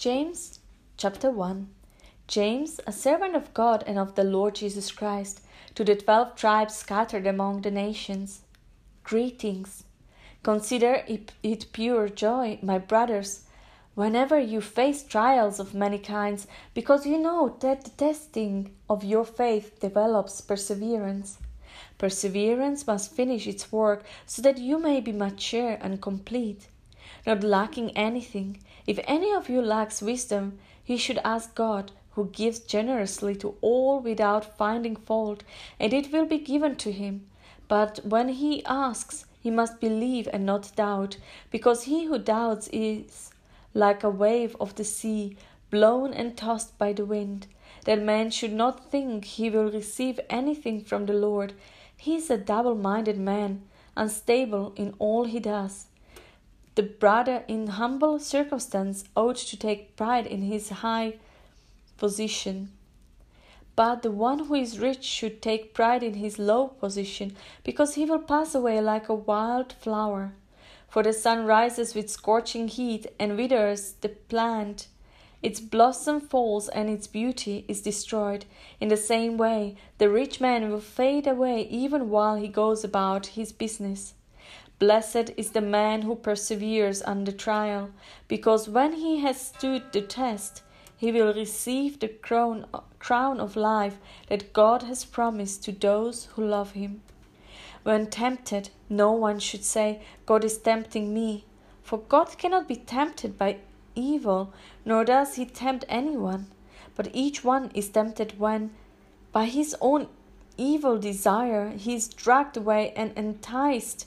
James chapter 1 James, a servant of God and of the Lord Jesus Christ, to the twelve tribes scattered among the nations. Greetings. Consider it pure joy, my brothers, whenever you face trials of many kinds, because you know that the testing of your faith develops perseverance. Perseverance must finish its work so that you may be mature and complete, not lacking anything. If any of you lacks wisdom, he should ask God, who gives generously to all without finding fault, and it will be given to him. But when he asks, he must believe and not doubt, because he who doubts is like a wave of the sea, blown and tossed by the wind. That man should not think he will receive anything from the Lord. He is a double minded man, unstable in all he does. The brother in humble circumstance ought to take pride in his high position. But the one who is rich should take pride in his low position, because he will pass away like a wild flower. For the sun rises with scorching heat and withers the plant. Its blossom falls and its beauty is destroyed. In the same way, the rich man will fade away even while he goes about his business. Blessed is the man who perseveres under trial, because when he has stood the test, he will receive the crown, crown of life that God has promised to those who love him. When tempted, no one should say, God is tempting me, for God cannot be tempted by evil, nor does he tempt anyone. But each one is tempted when, by his own evil desire, he is dragged away and enticed.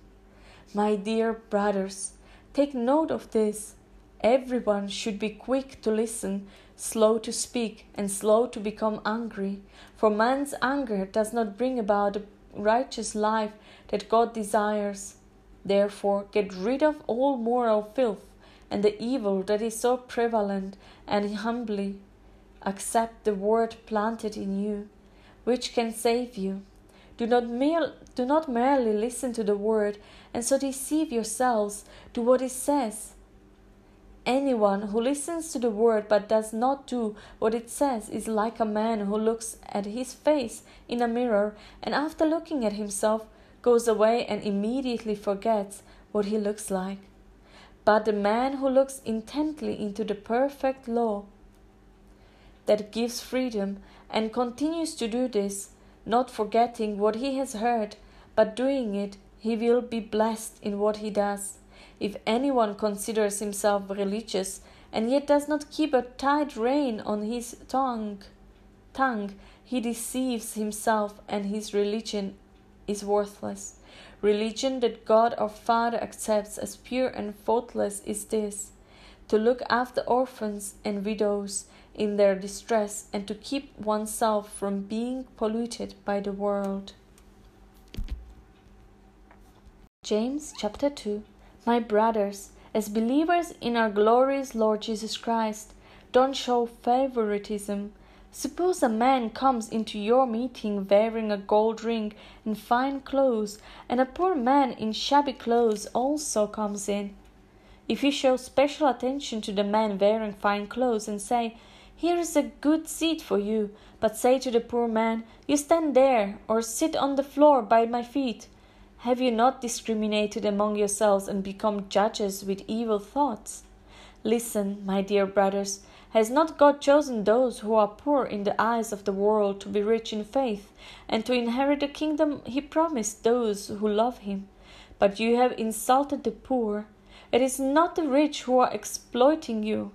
My dear brothers, take note of this. Everyone should be quick to listen, slow to speak, and slow to become angry, for man's anger does not bring about the righteous life that God desires. Therefore, get rid of all moral filth and the evil that is so prevalent, and humbly accept the word planted in you, which can save you. Do not, do not merely listen to the word and so deceive yourselves. Do what it says. Anyone who listens to the word but does not do what it says is like a man who looks at his face in a mirror and after looking at himself goes away and immediately forgets what he looks like. But the man who looks intently into the perfect law that gives freedom and continues to do this, not forgetting what he has heard, but doing it, he will be blessed in what he does. If anyone considers himself religious and yet does not keep a tight rein on his tongue, tongue, he deceives himself and his religion is worthless. Religion that God our Father accepts as pure and faultless is this to look after orphans and widows in their distress and to keep oneself from being polluted by the world. James chapter 2 My brothers, as believers in our glorious Lord Jesus Christ, don't show favoritism Suppose a man comes into your meeting wearing a gold ring and fine clothes, and a poor man in shabby clothes also comes in. If you show special attention to the man wearing fine clothes and say, Here is a good seat for you, but say to the poor man, You stand there, or sit on the floor by my feet, have you not discriminated among yourselves and become judges with evil thoughts? Listen, my dear brothers. Has not God chosen those who are poor in the eyes of the world to be rich in faith, and to inherit the kingdom he promised those who love him? But you have insulted the poor. It is not the rich who are exploiting you.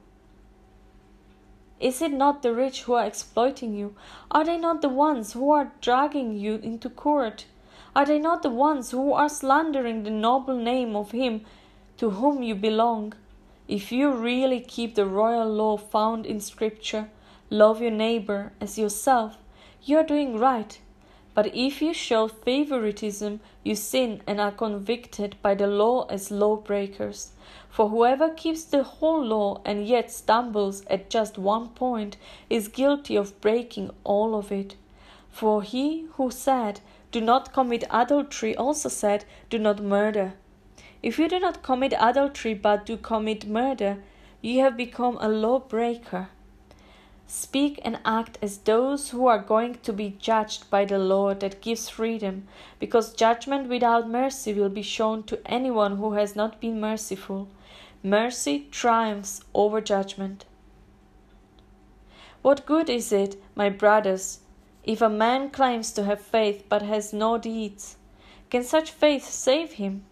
Is it not the rich who are exploiting you? Are they not the ones who are dragging you into court? Are they not the ones who are slandering the noble name of him to whom you belong? If you really keep the royal law found in Scripture, love your neighbor as yourself, you are doing right. But if you show favoritism, you sin and are convicted by the law as lawbreakers. For whoever keeps the whole law and yet stumbles at just one point is guilty of breaking all of it. For he who said, Do not commit adultery, also said, Do not murder. If you do not commit adultery but do commit murder, you have become a lawbreaker. Speak and act as those who are going to be judged by the law that gives freedom, because judgment without mercy will be shown to anyone who has not been merciful. Mercy triumphs over judgment. What good is it, my brothers, if a man claims to have faith but has no deeds? Can such faith save him?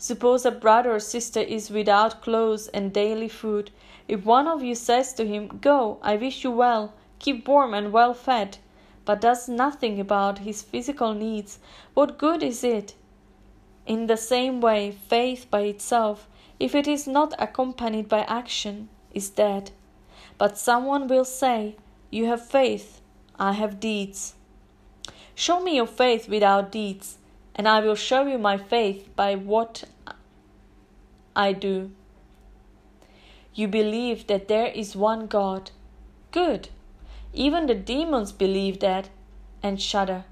Suppose a brother or sister is without clothes and daily food. If one of you says to him, Go, I wish you well, keep warm and well fed, but does nothing about his physical needs, what good is it? In the same way, faith by itself, if it is not accompanied by action, is dead. But someone will say, You have faith, I have deeds. Show me your faith without deeds and I will show you my faith by what I do. You believe that there is one God. Good. Even the demons believe that and shudder.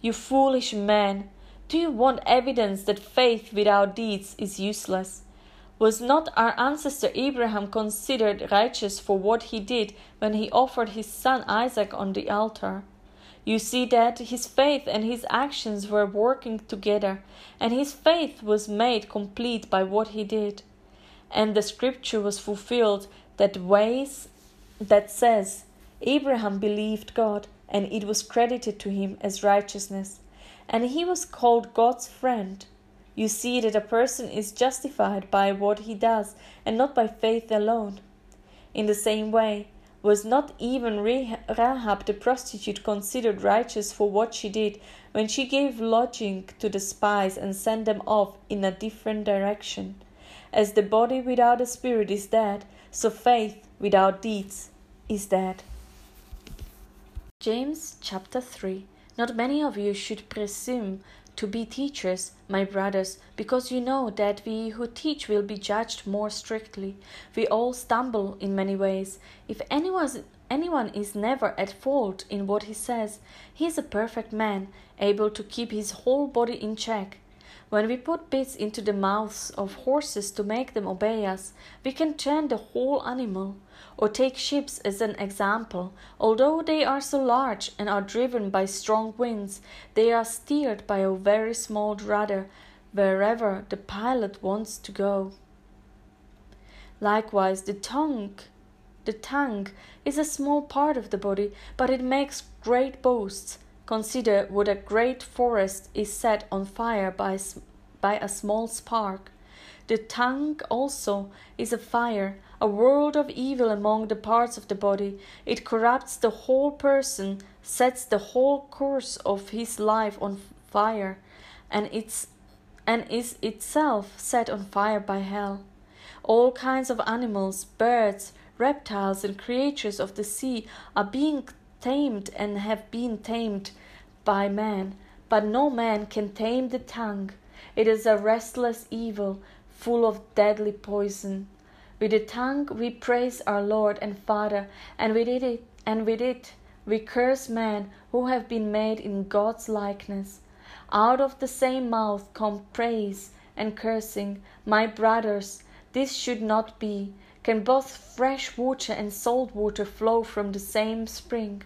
You foolish man, do you want evidence that faith without deeds is useless? Was not our ancestor Abraham considered righteous for what he did when he offered his son Isaac on the altar? You see that his faith and his actions were working together, and his faith was made complete by what he did. And the scripture was fulfilled that ways that says, Abraham believed God, and it was credited to him as righteousness, and he was called God's friend. You see that a person is justified by what he does, and not by faith alone. In the same way, was not even Rahab the prostitute considered righteous for what she did when she gave lodging to the spies and sent them off in a different direction? As the body without the spirit is dead, so faith without deeds is dead. James chapter 3 Not many of you should presume to be teachers, my brothers, because you know that we who teach will be judged more strictly. We all stumble in many ways. If anyone, anyone is never at fault in what he says, he is a perfect man, able to keep his whole body in check. When we put bits into the mouths of horses to make them obey us, we can turn the whole animal. Or take ships as an example. Although they are so large and are driven by strong winds, they are steered by a very small rudder wherever the pilot wants to go. Likewise, the tongue the tongue is a small part of the body, but it makes great boasts. Consider what a great forest is set on fire by, by a small spark. The tongue also is a fire, a world of evil among the parts of the body. It corrupts the whole person, sets the whole course of his life on fire, and it's and is itself set on fire by hell. All kinds of animals, birds, reptiles, and creatures of the sea are being tamed and have been tamed by man, but no man can tame the tongue. It is a restless evil, full of deadly poison. With the tongue we praise our Lord and Father, and with it and with it we curse men who have been made in God's likeness. Out of the same mouth come praise and cursing. My brothers, this should not be. Can both fresh water and salt water flow from the same spring?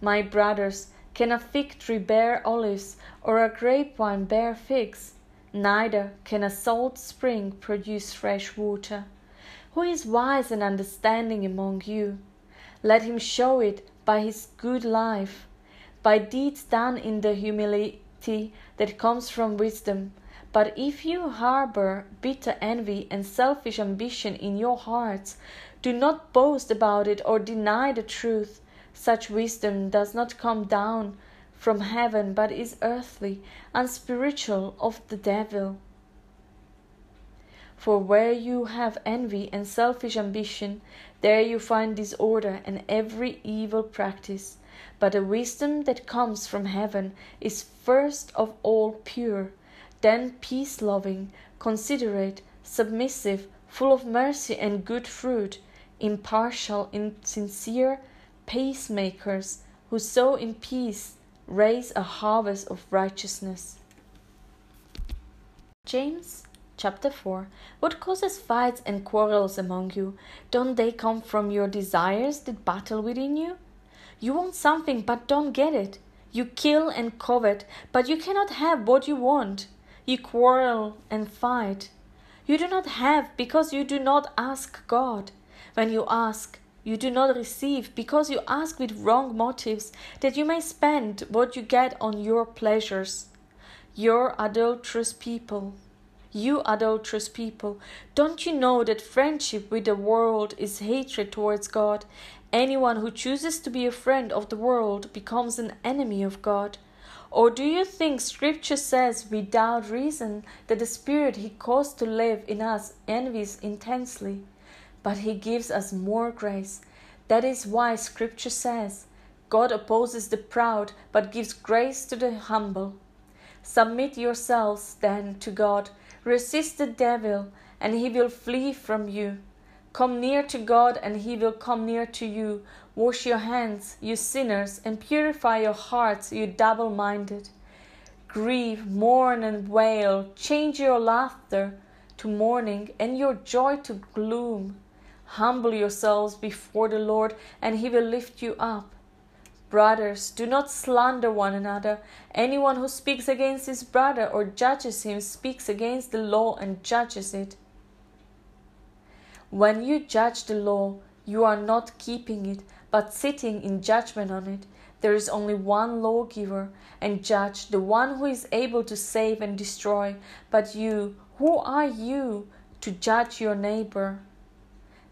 My brothers, can a fig tree bear olives, or a grapevine bear figs? Neither can a salt spring produce fresh water. Who is wise and understanding among you? Let him show it by his good life, by deeds done in the humility that comes from wisdom. But if you harbor bitter envy and selfish ambition in your hearts, do not boast about it or deny the truth. Such wisdom does not come down from heaven, but is earthly, unspiritual, of the devil. For where you have envy and selfish ambition, there you find disorder and every evil practice. But the wisdom that comes from heaven is first of all pure, then peace loving, considerate, submissive, full of mercy and good fruit, impartial, sincere, peacemakers, who sow in peace raise a harvest of righteousness. James chapter 4 What causes fights and quarrels among you? Don't they come from your desires that battle within you? You want something but don't get it. You kill and covet, but you cannot have what you want. You quarrel and fight. You do not have because you do not ask God. When you ask, you do not receive because you ask with wrong motives, that you may spend what you get on your pleasures. Your adulterous people. You adulterous people, don't you know that friendship with the world is hatred towards God? Anyone who chooses to be a friend of the world becomes an enemy of God. Or do you think Scripture says without reason that the Spirit He caused to live in us envies intensely? But He gives us more grace. That is why Scripture says, God opposes the proud, but gives grace to the humble. Submit yourselves then to God, resist the devil, and he will flee from you. Come near to God, and he will come near to you. Wash your hands, you sinners, and purify your hearts, you double minded. Grieve, mourn, and wail. Change your laughter to mourning, and your joy to gloom. Humble yourselves before the Lord, and he will lift you up. Brothers, do not slander one another. Anyone who speaks against his brother or judges him speaks against the law and judges it. When you judge the law, you are not keeping it, but sitting in judgment on it. There is only one lawgiver and judge, the one who is able to save and destroy. But you, who are you to judge your neighbor?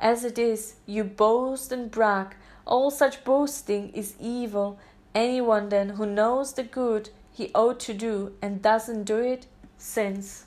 As it is, you boast and brag. All such boasting is evil. Anyone then who knows the good he ought to do and doesn't do it sins.